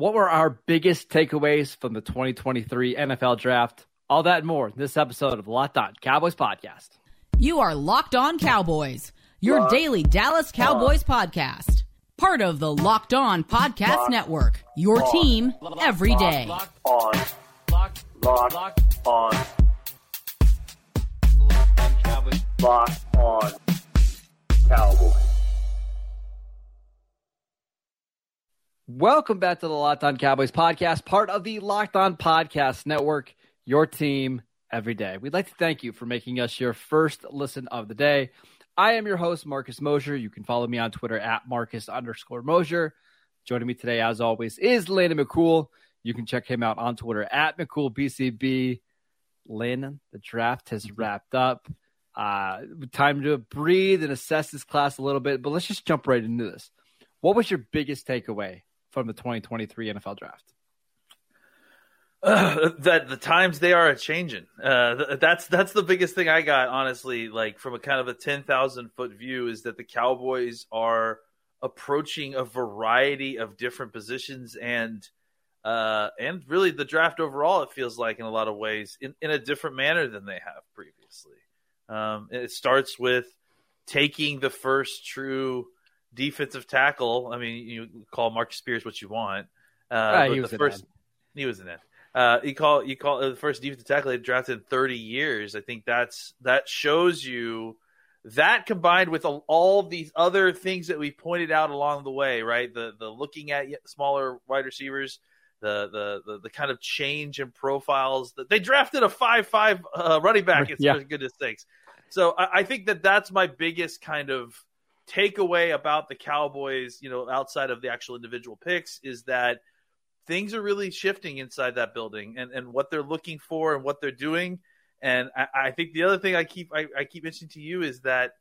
What were our biggest takeaways from the 2023 NFL Draft? All that and more in this episode of Locked On Cowboys Podcast. You are Locked On Cowboys, your Locked daily Dallas Cowboys on. podcast. Part of the Locked On Podcast Locked Network, your on. team every day. Locked on. Locked, Locked, Locked on. Locked on Cowboys. Welcome back to the Locked On Cowboys podcast, part of the Locked On Podcast Network, your team every day. We'd like to thank you for making us your first listen of the day. I am your host, Marcus Mosher. You can follow me on Twitter at Marcus underscore Mosher. Joining me today, as always, is Landon McCool. You can check him out on Twitter at McCoolBCB. Landon, the draft has wrapped up. Uh, time to breathe and assess this class a little bit, but let's just jump right into this. What was your biggest takeaway from the 2023 NFL draft? Uh, that the times they are a changing. Uh, that's that's the biggest thing I got, honestly. Like from a kind of a ten thousand foot view, is that the Cowboys are approaching a variety of different positions and uh, and really the draft overall. It feels like in a lot of ways in, in a different manner than they have previously. Um, it starts with taking the first true defensive tackle. I mean, you call Marcus Spears what you want. Uh, uh he was the first. He was an end. Uh, you call you call uh, the first defensive tackle they drafted in 30 years. I think that's that shows you that combined with all these other things that we pointed out along the way, right? The the looking at smaller wide receivers, the the the, the kind of change in profiles. That they drafted a five five uh, running back. It's yeah. goodness sakes. So I, I think that that's my biggest kind of takeaway about the Cowboys, you know, outside of the actual individual picks, is that things are really shifting inside that building and, and what they're looking for and what they're doing. And I, I think the other thing I keep I, I keep mentioning to you is that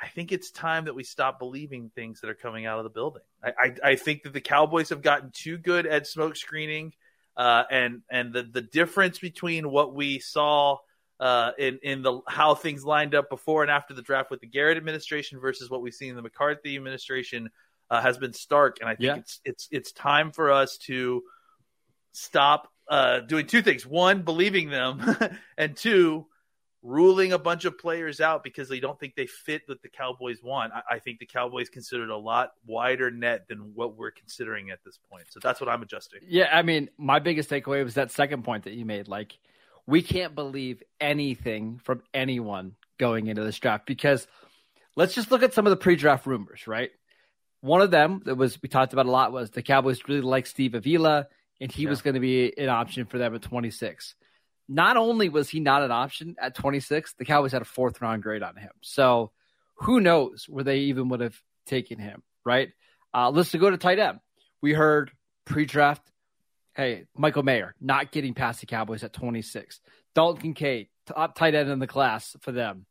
I think it's time that we stop believing things that are coming out of the building. I, I, I think that the Cowboys have gotten too good at smoke screening, uh, and and the the difference between what we saw uh, in in the how things lined up before and after the draft with the Garrett administration versus what we've seen in the McCarthy administration uh, has been stark, and I think yeah. it's it's it's time for us to stop uh, doing two things: one, believing them, and two, ruling a bunch of players out because they don't think they fit what the Cowboys want. I, I think the Cowboys considered a lot wider net than what we're considering at this point. So that's what I'm adjusting. Yeah, I mean, my biggest takeaway was that second point that you made, like we can't believe anything from anyone going into this draft because let's just look at some of the pre-draft rumors, right? One of them that was we talked about a lot was the Cowboys really like Steve Avila, and he yeah. was going to be an option for them at 26. Not only was he not an option at 26, the Cowboys had a fourth round grade on him. So who knows where they even would have taken him, right? Uh, let's go to tight end. We heard pre-draft Hey, Michael Mayer not getting past the Cowboys at 26. Dalton Kincaid, top tight end in the class for them.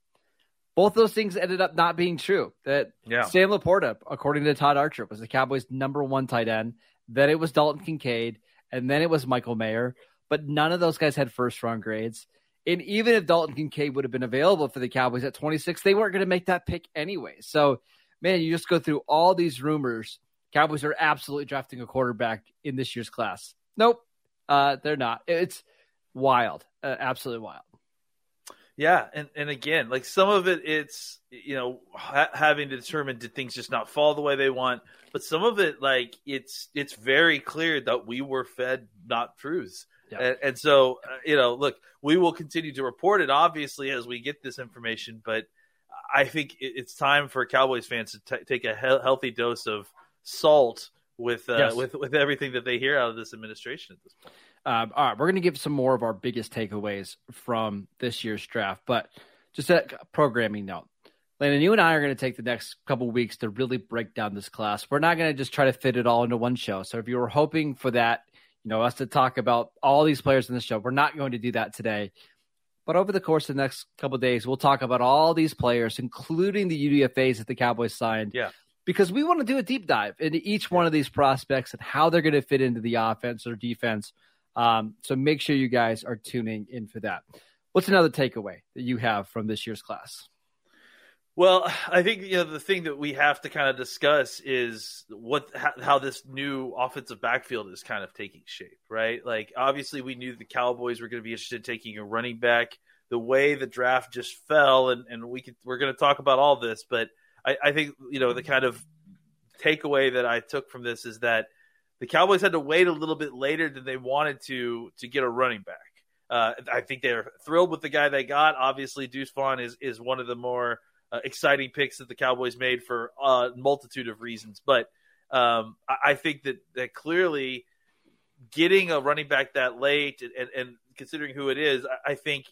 Both those things ended up not being true. That yeah. Sam LaPorta, according to Todd Archer, was the Cowboys' number one tight end. Then it was Dalton Kincaid, and then it was Michael Mayer. But none of those guys had first round grades. And even if Dalton Kincaid would have been available for the Cowboys at 26, they weren't going to make that pick anyway. So, man, you just go through all these rumors. Cowboys are absolutely drafting a quarterback in this year's class. Nope, uh, they're not. It's wild, uh, absolutely wild. Yeah, and and again, like some of it, it's you know ha- having to determine did things just not fall the way they want, but some of it, like it's it's very clear that we were fed not truths, and, so uh, you know, look, we will continue to report it obviously as we get this information, but I think it's time for Cowboys fans to t- take a he- healthy dose of salt with uh, yes. with with everything that they hear out of this administration at this point. Um, all right, we're going to give some more of our biggest takeaways from this year's draft, but just a programming note. Landon, you and I are going to take the next couple weeks to really break down this class. We're not going to just try to fit it all into one show. So if you were hoping for that, you know, us to talk about all these players in the show, we're not going to do that today. But over the course of the next couple days, we'll talk about all these players, including the UDFAs that the Cowboys signed. Yeah because we want to do a deep dive into each one of these prospects and how they're going to fit into the offense or defense. Um, so make sure you guys are tuning in for that. What's another takeaway that you have from this year's class? Well, I think you know the thing that we have to kind of discuss is what how, this new offensive backfield is kind of taking shape, right? Like obviously we knew the Cowboys were going to be interested in taking a running back. The way the draft just fell, and, and we could, we're going to talk about all this, but I, I think you know the kind of takeaway that I took from this is that the Cowboys had to wait a little bit later than they wanted to to get a running back. Uh, I think they're thrilled with the guy they got. Obviously, Deuce Vaughn is is one of the more uh, exciting picks that the Cowboys made for a multitude of reasons. But um, I, I, think that that clearly getting a running back that late and, and, and considering who it is, I, I think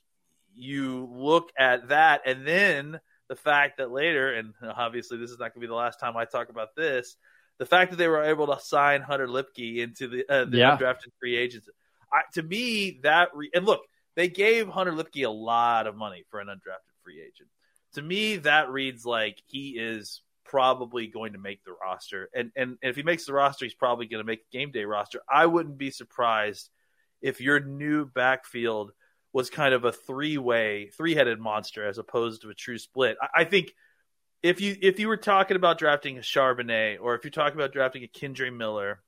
you look at that and then the fact that later, and obviously this is not going to be the last time I talk about this, the fact that they were able to sign Hunter Luepke into the, uh, the yeah. undrafted free agents, I, to me that re- and look, they gave Hunter Luepke a lot of money for an undrafted free agent to me, that reads like he is probably going to make the roster. And, and, and if he makes the roster, he's probably going to make the game day roster. I wouldn't be surprised if your new backfield was kind of a three way, three headed monster as opposed to a true split. I, I, think if you if you were talking about drafting a Charbonnet or if you're talking about drafting a Kendre Miller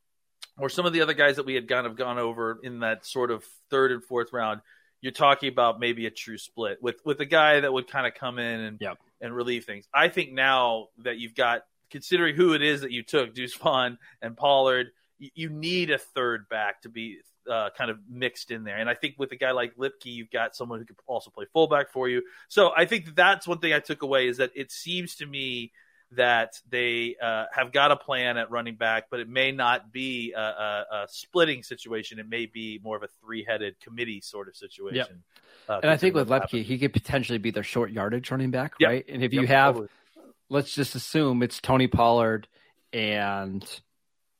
or some of the other guys that we had kind of gone over in that sort of third and fourth round, you're talking about maybe a true split with with a guy that would kind of come in and yep. and relieve things. I think now that you've got considering who it is that you took, Deuce Vaughn and Pollard, you, you need a third back to be uh, kind of mixed in there. And I think with a guy like Luepke, you've got someone who could also play fullback for you. So I think that's one thing I took away is that it seems to me that they uh, have got a plan at running back, but it may not be a, a, a splitting situation. It may be more of a three-headed committee sort of situation. Yep. Uh, and I think with Luepke, he could potentially be their short yardage running back, yep. right? And if you yep, have, totally. let's just assume it's Tony Pollard and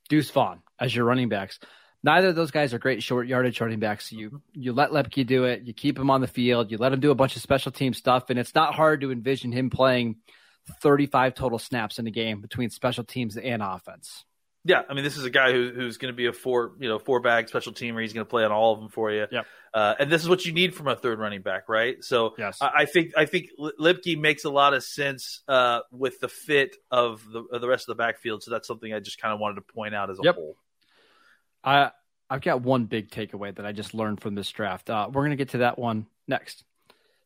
Deuce Vaughn as your running backs. Neither of those guys are great short yardage running backs. You mm-hmm. you let Luepke do it. You keep him on the field. You let him do a bunch of special team stuff, and it's not hard to envision him playing – 35 total snaps in a game between special teams and offense. Yeah, I mean, this is a guy who, who's going to be a four, you know, four bag special teamer. He's going to play on all of them for you. Yep. Uh, and this is what you need from a third running back, right? So yes. I, I think I think Luepke makes a lot of sense uh, with the fit of the of the rest of the backfield. So that's something I just kind of wanted to point out as a yep. whole. I I've got one big takeaway that I just learned from this draft. Uh, we're to get to that one next.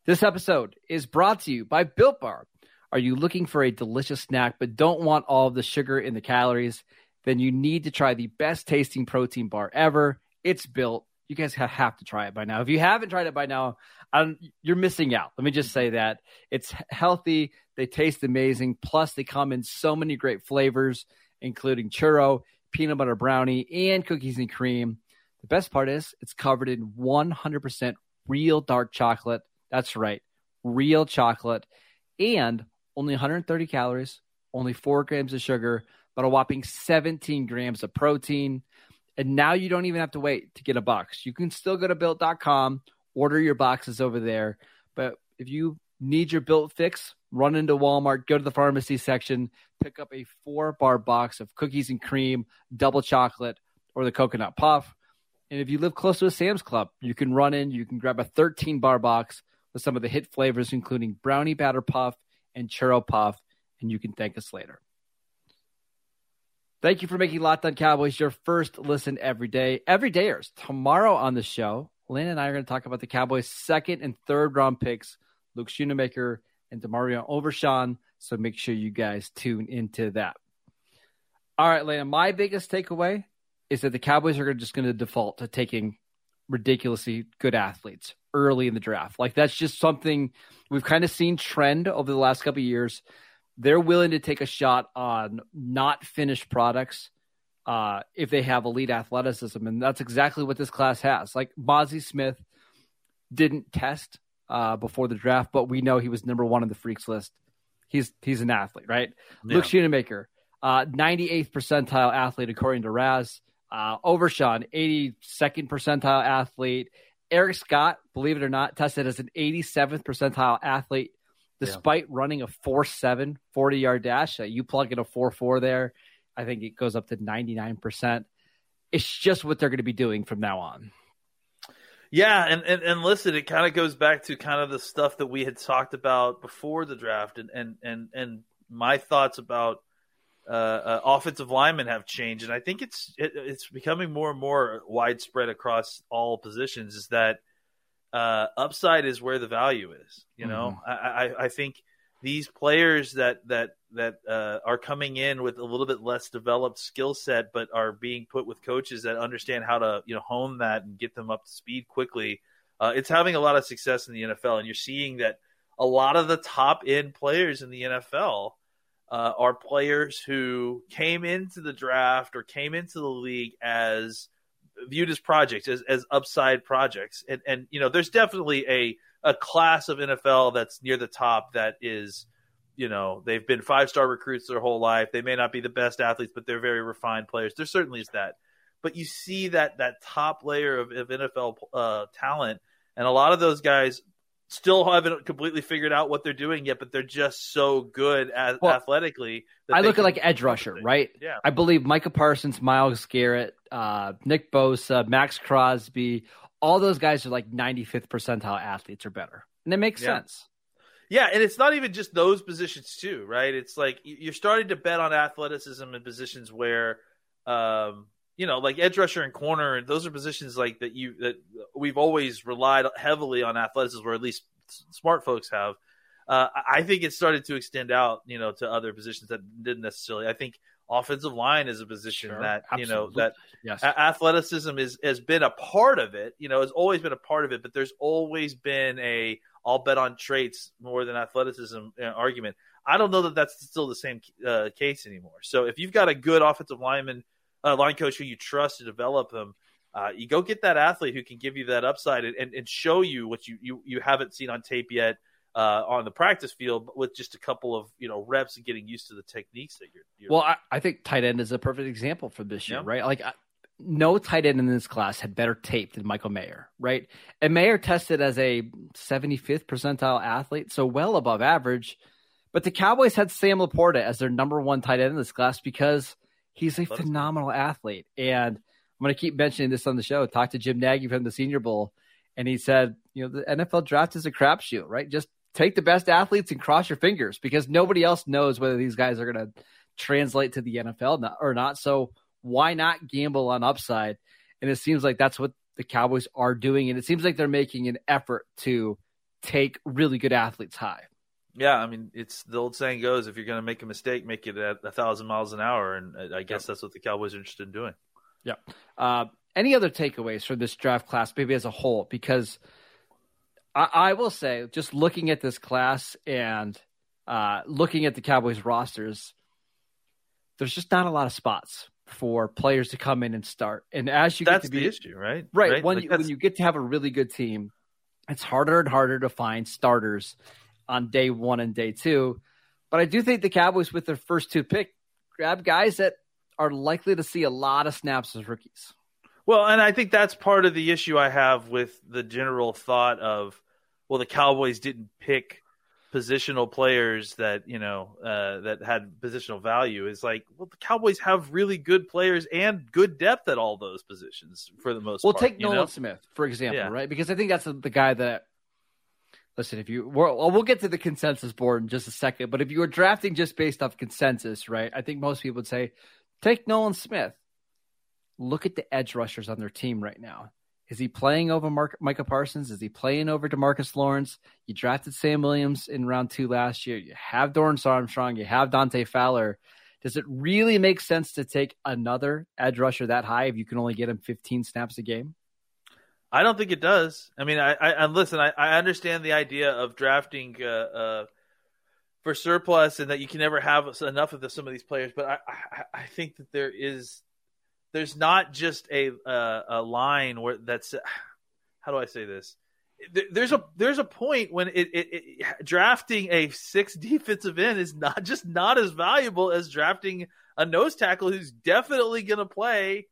This episode is brought to you by Built Bar. Are you looking for a delicious snack but don't want all of the sugar and the calories? Then you need to try the best tasting protein bar ever. It's built. You guys have to try it by now. If you haven't tried it by now, I'm, you're missing out. Let me just say that it's healthy. They taste amazing. Plus, they come in so many great flavors, including churro, peanut butter brownie, and cookies and cream. The best part is it's covered in 100% real dark chocolate. That's right, real chocolate. And only 130 calories, only four grams of sugar, but a whopping 17 grams of protein. And now you don't even have to wait to get a box. You can still go to built.com, order your boxes over there. But if you need your built fix, run into Walmart, go to the pharmacy section, pick up a four bar box of cookies and cream, double chocolate, or the coconut puff. And if you live close to a Sam's Club, you can run in, you can grab a 13 bar box with some of the hit flavors, including brownie batter puff and churro puff, and you can thank us later. Thank you for making Locked On Cowboys your first listen every day. Every dayers. Tomorrow on the show, Lynn and I are going to talk about the Cowboys' second and third round picks, Luke Schoonmaker and DeMarvion Overshown. So make sure you guys tune into that. All right, Lena, my biggest takeaway is that the Cowboys are just going to default to taking ridiculously good athletes early in the draft. Like that's just something we've kind of seen trend over the last couple of years. They're willing to take a shot on not finished products uh, if they have elite athleticism, and that's exactly what this class has. Like Mazi Smith didn't test uh, before the draft, but we know he was number one on the freaks list. He's he's an athlete, right? Yeah. Luke Schoonmaker, uh, 98th percentile athlete according to RAS. Uh, Overshown, 82nd percentile athlete. Eric Scott, believe it or not, tested as an 87th percentile athlete despite yeah. running a 4 40 yard dash. Uh, you plug in a 4 4 there, I think it goes up to 99%. It's just what they're going to be doing from now on. Yeah, and, and, and listen, it kind of goes back to kind of the stuff that we had talked about before the draft, and and and, and my thoughts about uh, uh, offensive linemen have changed, and I think it's it, it's becoming more and more widespread across all positions. Is that uh, upside is where the value is? You know, mm-hmm. I, I, I think these players that that that uh, are coming in with a little bit less developed skill set, but are being put with coaches that understand how to you know hone that and get them up to speed quickly. Uh, it's having a lot of success in the NFL, and you're seeing that a lot of the top end players in the NFL uh, are players who came into the draft or came into the league as viewed as projects, as, as upside projects, and and you know there's definitely a a class of NFL that's near the top that is, you know, they've been five star recruits their whole life. They may not be the best athletes, but they're very refined players. There certainly is that. But you see that that top layer of, of NFL uh, talent, and a lot of those guys still haven't completely figured out what they're doing yet, but they're just so good at, well, athletically. I look at like edge rusher, right? Yeah. I believe Micah Parsons, Myles Garrett, uh, Nick Bosa, Maxx Crosby, all those guys are like 95th percentile athletes or better. And it makes yeah. sense. Yeah, and it's not even just those positions too, right? It's like you're starting to bet on athleticism in positions where um, you know, like edge rusher and corner, and those are positions like that you that we've always relied heavily on athleticism, or at least smart folks have. Uh, I think it started to extend out, you know, to other positions that didn't necessarily. I think offensive line is a position sure, that absolutely. you know that yes. a- athleticism is has been a part of it. You know, has always been a part of it, but there's always been a I'll bet on traits more than athleticism uh, argument. I don't know that that's still the same uh, case anymore. So if you've got a good offensive lineman, uh, line coach who you trust to develop them, uh, you go get that athlete who can give you that upside and, and, and show you what you, you you haven't seen on tape yet uh, on the practice field with just a couple of you know reps and getting used to the techniques that you're. you're well, I, I, think tight end is a perfect example for this year, yeah. right? Like. I, no tight end in this class had better tape than Michael Mayer, right? And Mayer tested as a 75th percentile athlete, so well above average. But the Cowboys had Sam LaPorta as their number one tight end in this class because he's a phenomenal athlete. And I'm going to keep mentioning this on the show. Talk to Jim Nagy from the Senior Bowl, and he said, you know, the NFL draft is a crapshoot, right? Just take the best athletes and cross your fingers because nobody else knows whether these guys are going to translate to the NFL or not. So why not gamble on upside? And it seems like that's what the Cowboys are doing. And it seems like they're making an effort to take really good athletes high. Yeah, I mean, it's the old saying goes: if you're going to make a mistake, make it at a thousand miles an hour, and I guess yep. that's what the Cowboys are interested in doing. Yeah. Uh, any other takeaways for this draft class, maybe as a whole? Because I, I will say, just looking at this class and uh, looking at the Cowboys rosters, there's just not a lot of spots for players to come in and start. And as you that's get to be the issue, right? Right. right? When like you, when you get to have a really good team, it's harder and harder to find starters on day one and day two. But I do think the Cowboys, with their first two pick, grab guys that are likely to see a lot of snaps as rookies. Well, and I think that's part of the issue I have with the general thought of, well, the Cowboys didn't pick positional players that you know uh, that had positional value. Is like, well, the Cowboys have really good players and good depth at all those positions for the most. Part. Well, part, take Nolan know? Smith for example, yeah. right? Because I think that's the, the guy that. Listen, if you well, we'll get to the consensus board in just a second, but if you were drafting just based off consensus, right? I think most people would say take Nolan Smith look at the edge rushers on their team right now. Is he playing over Mark, Micah Parsons? Is he playing over Demarcus Lawrence? You drafted Sam Williams in round two last year. You have Dorance Armstrong. You have Dante Fowler. Does it really make sense to take another edge rusher that high if you can only get him 15 snaps a game? I don't think it does. I mean, I, I listen. I, I understand the idea of drafting uh, uh, for surplus and that you can never have enough of the, some of these players, but I, I, I think that there is there's not just a uh, a line where that's how do I say this? There's a there's a point when it, it, it, drafting a six defensive end is not just not as valuable as drafting a nose tackle who's definitely going to play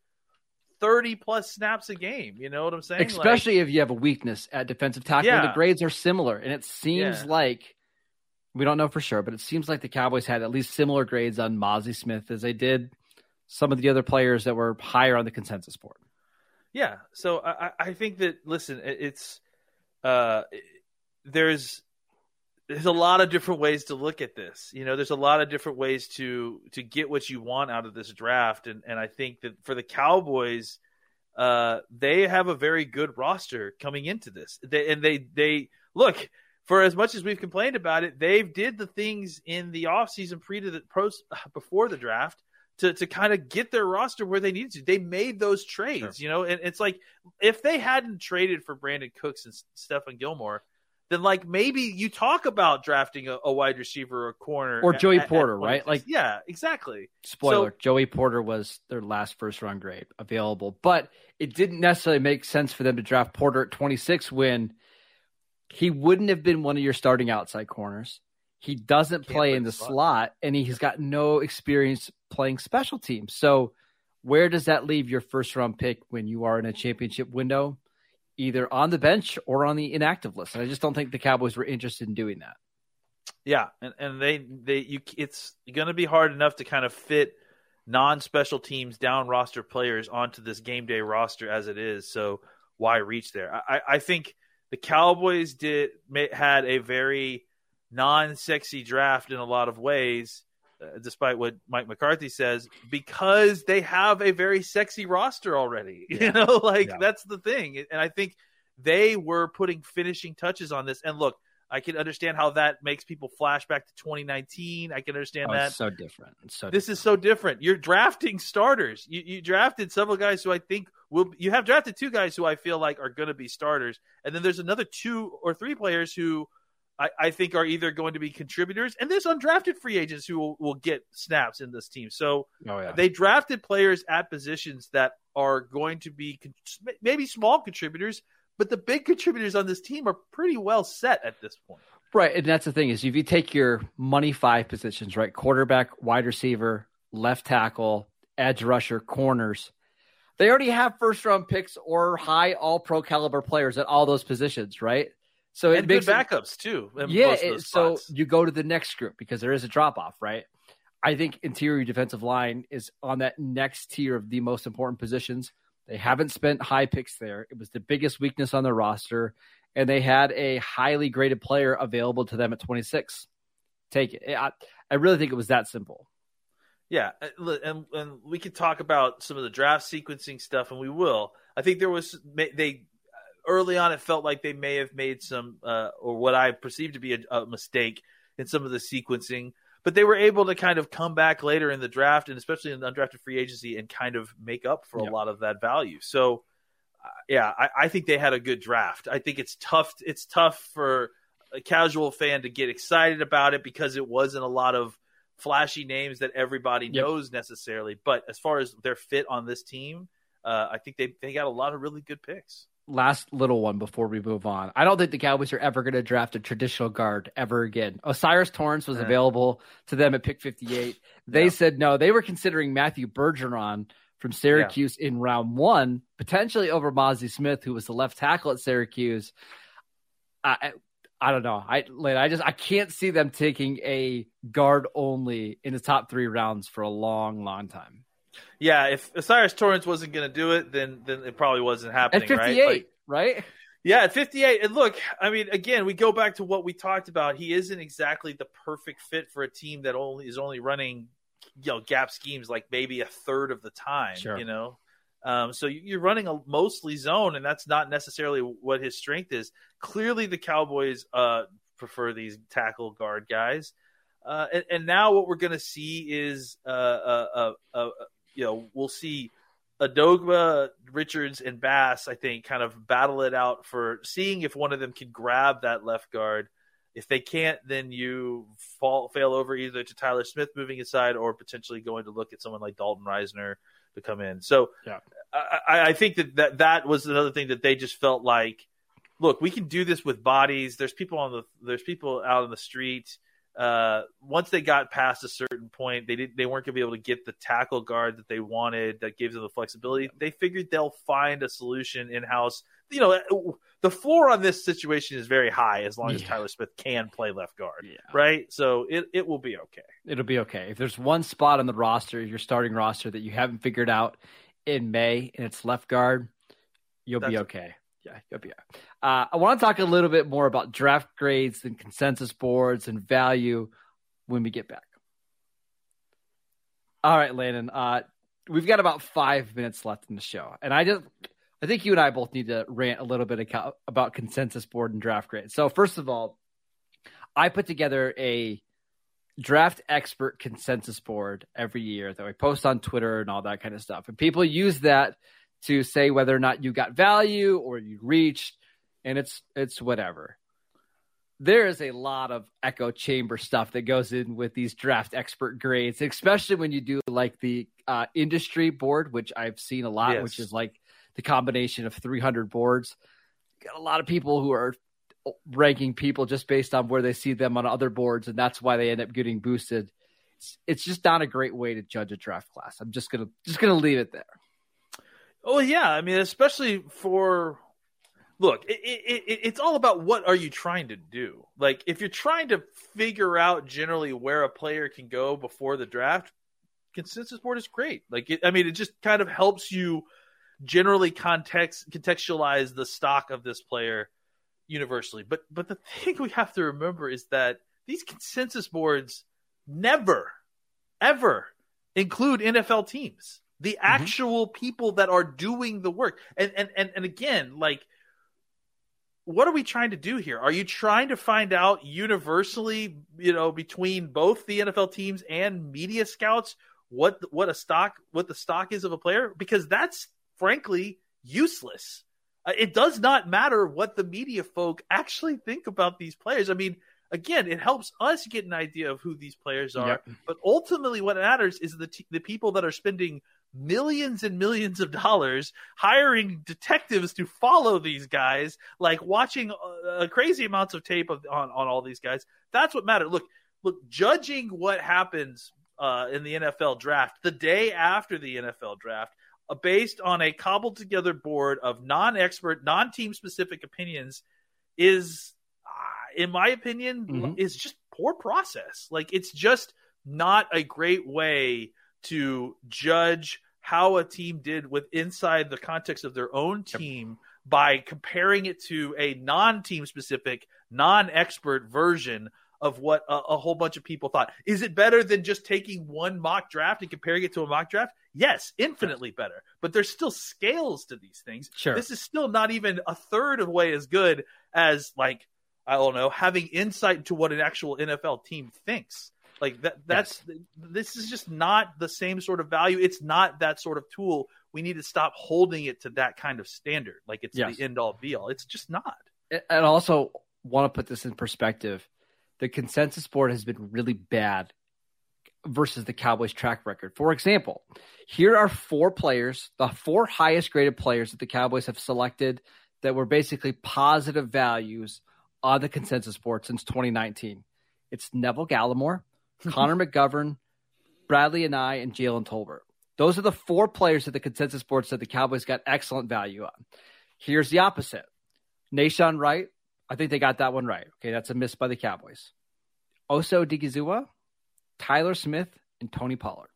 30 plus snaps a game. You know what I'm saying? Especially like, if you have a weakness at defensive tackle. Yeah. The grades are similar, and it seems yeah. like we don't know for sure, but it seems like the Cowboys had at least similar grades on Mazi Smith as they did some of the other players that were higher on the consensus board. Yeah. So I, I think that listen, it's uh, there's there's a lot of different ways to look at this. You know, there's a lot of different ways to to get what you want out of this draft, and and I think that for the Cowboys, uh, they have a very good roster coming into this. They, and they they look for as much as we've complained about it, they've did the things in the offseason pre to the pros before the draft to to kind of get their roster where they needed to. They made those trades, sure. you know, and it's like if they hadn't traded for Brandin Cooks and Stephon Gilmore then like maybe you talk about drafting a, a wide receiver or a corner or Joey at, Porter, at right? Like, yeah, exactly. Spoiler: so, Joey Porter was their last first round grade available, but it didn't necessarily make sense for them to draft Porter at 26 when he wouldn't have been one of your starting outside corners. He doesn't play in the slot. slot, and he's got no experience playing special teams. So, where does that leave your first round pick when you are in a championship window? either on the bench or on the inactive list. And I just don't think the Cowboys were interested in doing that. Yeah, and, and they they you it's going to be hard enough to kind of fit non special teams down roster players onto this game day roster as it is. So why reach there? I, I think the Cowboys did had a very non sexy draft in a lot of ways, uh, despite what Mike McCarthy says, because they have a very sexy roster already. Yeah. You know, like yeah. that's the thing. And I think they were putting finishing touches on this. And look, I can understand how that makes people flash back to 2019. I can understand oh, that. so different. so this different. is so different. You're drafting starters. You, you drafted several guys who I think will. You have drafted two guys who I feel like are going to be starters, and then there's another two or three players who I, I, think are either going to be contributors, and there's undrafted free agents who will, will get snaps in this team. So oh, yeah. they drafted players at positions that are going to be con- maybe small contributors, but the big contributors on this team are pretty well set at this point. Right, and that's the thing is if you take your money five positions, right, quarterback, wide receiver, left tackle, edge rusher, corners. They already have first round picks or high all pro caliber players at all those positions, right? So it and makes good backups it, too. Yeah. It, so you go to the next group because there is a drop off, right? I think interior defensive line is on that next tier of the most important positions. They haven't spent high picks there. It was the biggest weakness on the roster, and they had a highly graded player available to them at 26. Take it. I, I really think it was that simple. Yeah, uh, and and we could talk about some of the draft sequencing stuff, and we will. I think there was they early on, it felt like they may have made some, uh, or what I perceived to be a, a, mistake in some of the sequencing. But they were able to kind of come back later in the draft, and especially in the undrafted free agency, and kind of make up for yep. a lot of that value. So, uh, yeah, I, I, think they had a good draft. I think it's tough. It's tough for a casual fan to get excited about it because it wasn't a lot of flashy names that everybody yep. knows necessarily. But as far as their fit on this team, uh, I think they they got a lot of really good picks last little one before we move on. I don't think the Cowboys are ever going to draft a traditional guard ever again. O'Cyrus Torrence was available to them at pick 58. They yeah. said no. They were considering Matthew Bergeron from Syracuse yeah. in round one, potentially over Mazi Smith, who was the left tackle at Syracuse. I, I don't know. I I just I can't see them taking a guard only in the top three rounds for a long, long time yeah, if O'Cyrus Torrence wasn't going to do it, then then it probably wasn't happening. At 58, right? Like, right? Yeah, at 58. And look, I mean, again, we go back to what we talked about. He isn't exactly the perfect fit for a team that only is only running, you know, gap schemes like maybe a third of the time. Sure. You know, um, so you're running a mostly zone, and that's not necessarily what his strength is. Clearly, the Cowboys uh, prefer these tackle guard guys. Uh, and, and, now what we're going to see is uh, uh, uh, you know, we'll see Edoga, Richards, and Bass, I think, kind of battle it out for seeing if one of them can grab that left guard. If they can't, then you fall fail over either to Tyler Smith moving inside or potentially going to look at someone like Dalton Risner to come in. So yeah. I, I think that, that that was another thing that they just felt like, look, we can do this with bodies. There's people on the there's people out on the street uh, once they got past a certain point, they didn't they weren't going to be able to get the tackle guard that they wanted that gives them the flexibility. They figured they'll find a solution in house. You know, the floor on this situation is very high as long as Tyler Smith can play left guard, yeah. right? So it it will be okay. It'll be okay. If there's one spot on the roster, your starting roster that you haven't figured out in May, and it's left guard, You'll That's be okay. Yeah, you'll be. Okay. Uh, I want to talk a little bit more about draft grades and consensus boards and value when we get back. All right, Landon. Uh, we've got about five minutes left in the show, and I just, I think you and I both need to rant a little bit about consensus board and draft grades. So, first of all, I put together a draft expert consensus board every year that we post on Twitter and all that kind of stuff, and people use that to say whether or not you got value or you reached, and it's it's whatever there is a lot of echo chamber stuff that goes in with these draft expert grades, especially when you do like the uh, industry board, which I've seen a lot, Yes. which is like the combination of 300 boards. Got a lot of people who are ranking people just based on where they see them on other boards, and that's why they end up getting boosted. It's, it's just not a great way to judge a draft class. I'm just gonna just gonna leave it there. Oh yeah, I mean, especially for look, it, it, it, it's all about what are you trying to do. Like, if you're trying to figure out generally where a player can go before the draft, consensus board is great. Like, I mean, it just kind of helps you generally context contextualize the stock of this player universally. But but the thing we have to remember is that these consensus boards never, ever include NFL teams, the actual people that are doing the work. And and and, and again, like what are we trying to do here? Are you trying to find out universally, you know, between both the NFL teams and media scouts what what a stock what the stock is of a player? Because that's frankly useless. Uh, It does not matter what the media folk actually think about these players. I mean, again, it helps us get an idea of who these players are, Yep. but ultimately, what matters is the t- the people that are spending millions and millions of dollars hiring detectives to follow these guys, like watching uh, crazy amounts of tape of, on on all these guys. That's what mattered. Look, look, judging what happens uh, in the NFL draft the day after the NFL draft, uh, based on a cobbled together board of non-expert, non-team specific opinions, is, uh, in my opinion, Mhm. is just poor process. Like it's just not a great way to judge how a team did with inside the context of their own team by comparing it to a non-team specific, non-expert version of what a, a whole bunch of people thought. Is it better than just taking one mock draft and comparing it to a mock draft? Yes, infinitely better. But there's still scales to these things. Sure. This is still not even a third of the way as good as like I don't know, having insight into what an actual NFL team thinks. Like that that's this is just not the same sort of value. It's not that sort of tool. We need to stop holding it to that kind of standard. Like it's Yes. the end all be all. It's just not. and also want to put this in perspective. The consensus board has been really bad versus the Cowboys track record. For example, here are four players, the four highest graded players that the Cowboys have selected that were basically positive values on the consensus board since 2019. It's Neville Gallimore, Connor McGovern, Bradlee Anae, and Jalen Tolbert. Those are the four players that the consensus board said the Cowboys got excellent value on. Here's the opposite. Nahshon Wright, I think they got that one right. Okay, that's a miss by the Cowboys. Osa Odighizuwa, Tyler Smith, and Tony Pollard.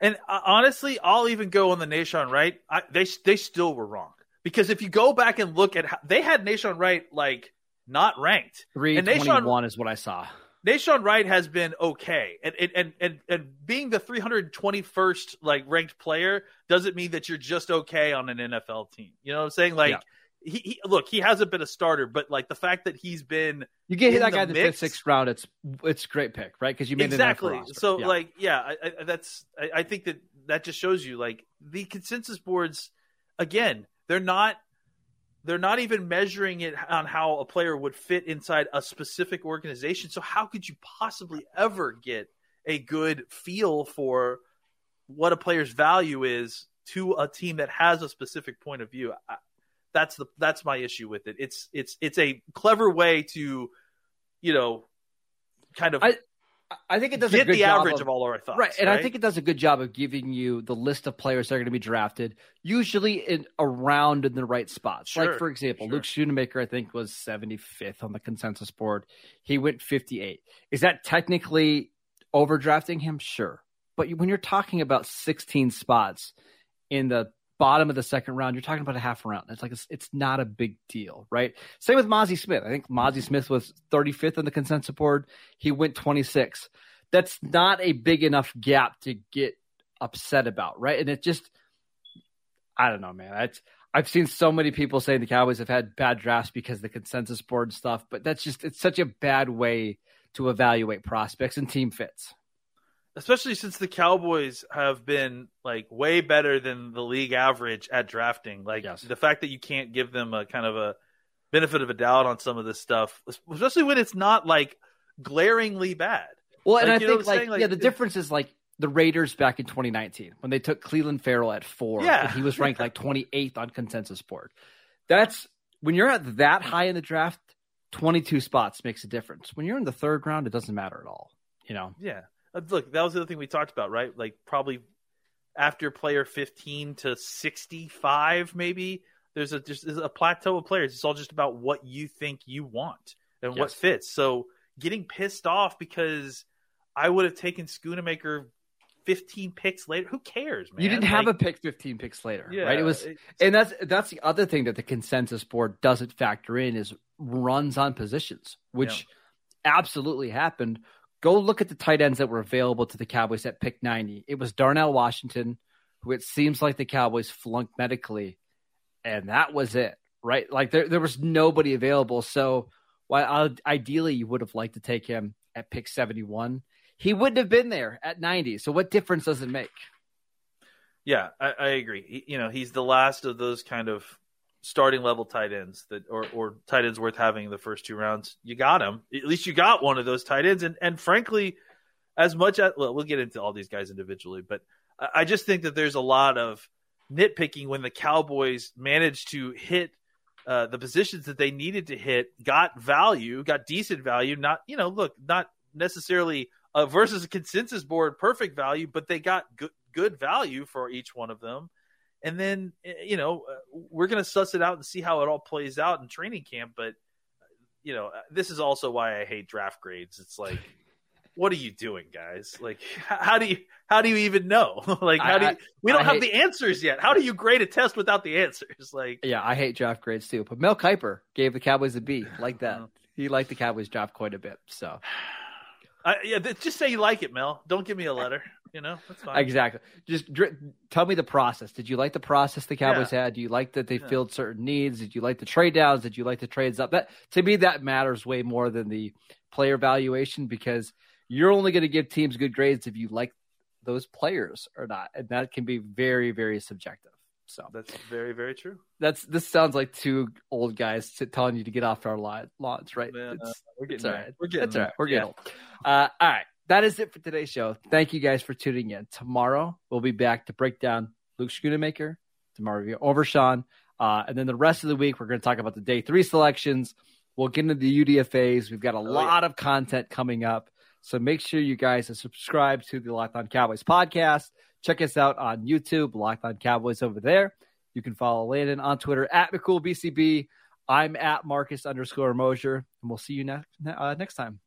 And uh, honestly, I'll even go on the Nahshon Wright. I, they they still were wrong because if you go back and look at how they had Nahshon Wright like not ranked. Three twenty one is what I saw. Nahshon Wright has been okay, and and, and and being the 321st like ranked player doesn't mean that you're just okay on an NFL team. You know what I'm saying? Like, Yeah. he, he look, he hasn't been a starter, but like the fact that he's been You get In that guy in the fifth, sixth round. It's it's a great pick, right? Because you made exactly. It on the roster. So Yeah. like, yeah, I, I, that's I, I think that that just shows you like the consensus boards. Again, they're not they're not even measuring it on how a player would fit inside a specific organization. So how could you possibly ever get a good feel for what a player's value is to a team that has a specific point of view? I, that's the that's my issue with it. It's it's it's a clever way to, you know, kind of I- I think it does a get good the job average of, of all our thoughts. right, and I think it does a good job of giving you the list of players that are going to be drafted, usually in around in the right spots. Sure, like for example, sure. Luke Schoonmaker, I think, was seventy fifth on the consensus board. He went fifty eight. Is that technically overdrafting him? Sure, but when you're talking about sixteen spots in the bottom of the second round, you're talking about a half round. It's like it's, it's not a big deal, right? Same with Mazi Smith. I think Mazi Smith was 35th on the consensus board. He went 26. That's not a big enough gap to get upset about, right? And it just, I don't know, man. It's, I've seen so many people saying the Cowboys have had bad drafts because the consensus board stuff, but that's just it's such a bad way to evaluate prospects and team fits. Especially since the Cowboys have been like way better than the league average at drafting. Like yes. the fact that you can't give them a kind of a benefit of a doubt on some of this stuff, especially when it's not like glaringly bad. Well, like, and I think like, like, yeah, the difference is like the Raiders back in 2019 when they took Clelin Ferrell at four. Yeah. he was ranked like 28th on consensus board. That's when you're at that high in the draft, 22 spots makes a difference. When you're in the third round, it doesn't matter at all. You know? Yeah. Uh, look, that was the other thing we talked about, right? Like probably after player 15 to 65, maybe there's a just a plateau of players. It's all just about what you think you want and yes. what fits. So getting pissed off because I would have taken Schoonmaker 15 picks later. Who cares, man? You didn't have like, a pick 15 picks later, yeah, right? It was, and that's that's the other thing that the consensus board doesn't factor in is runs on positions, which yeah. absolutely happened. Go look at the tight ends that were available to the Cowboys at pick 90. It was Darnell Washington, who it seems like the Cowboys flunked medically, and that was it, right? Like there there was nobody available. So while ideally you would have liked to take him at pick 71 he wouldn't have been there at 90. So what difference does it make? Yeah, I, I agree. He, you know, he's the last of those kind of starting level tight ends that or or tight ends worth having in the first two rounds. You got him. At least you got one of those tight ends. And and frankly, as much as well, we'll get into all these guys individually, but I, I just think that there's a lot of nitpicking when the Cowboys managed to hit uh, the positions that they needed to hit, got value, got decent value. Not you know, look, not necessarily uh, versus a consensus board perfect value, but they got good good value for each one of them. And then eh, you know uh, we're going to suss it out and see how it all plays out in training camp. But you know uh, this is also why I hate draft grades. It's like. What are you doing, guys? Like, how do you how do you even know? like, how I, do you, we don't I have hate, the answers yet? How do you grade a test without the answers? Like, yeah, I hate draft grades too. But Mel Kiper gave the Cowboys a B, like that. He liked the Cowboys draft quite a bit. So I, yeah, just say you like it, Mel. Don't give me a letter. You know, that's fine. Exactly. Just dr- tell me the process. Did you like the process the Cowboys yeah. had? Do you like that they yeah. filled certain needs? Did you like the trade downs? Did you like the trades up? That to me, that matters way more than the player valuation because you're only going to give teams good grades if you like those players or not, and that can be very, very subjective. So that's very, very true. That's this sounds like two old guys telling you to get off our lawns, right? Man, uh, we're getting all right. We're getting that's all right. We're getting yeah. uh, all right. That is it for today's show. Thank you guys for tuning in. Tomorrow we'll be back to break down Luke Schoonmaker, tomorrow review Overshown, uh, and then the rest of the week we're going to talk about the day three selections. We'll get into the UDFA's. We've got a oh, lot yeah. of content coming up. So make sure you guys are subscribed to the Locked On Cowboys podcast. Check us out on YouTube, Locked On Cowboys over there. You can follow Landon on Twitter at McCoolBCB. I'm at Marcus underscore Mosher, and we'll see you ne- uh, next time.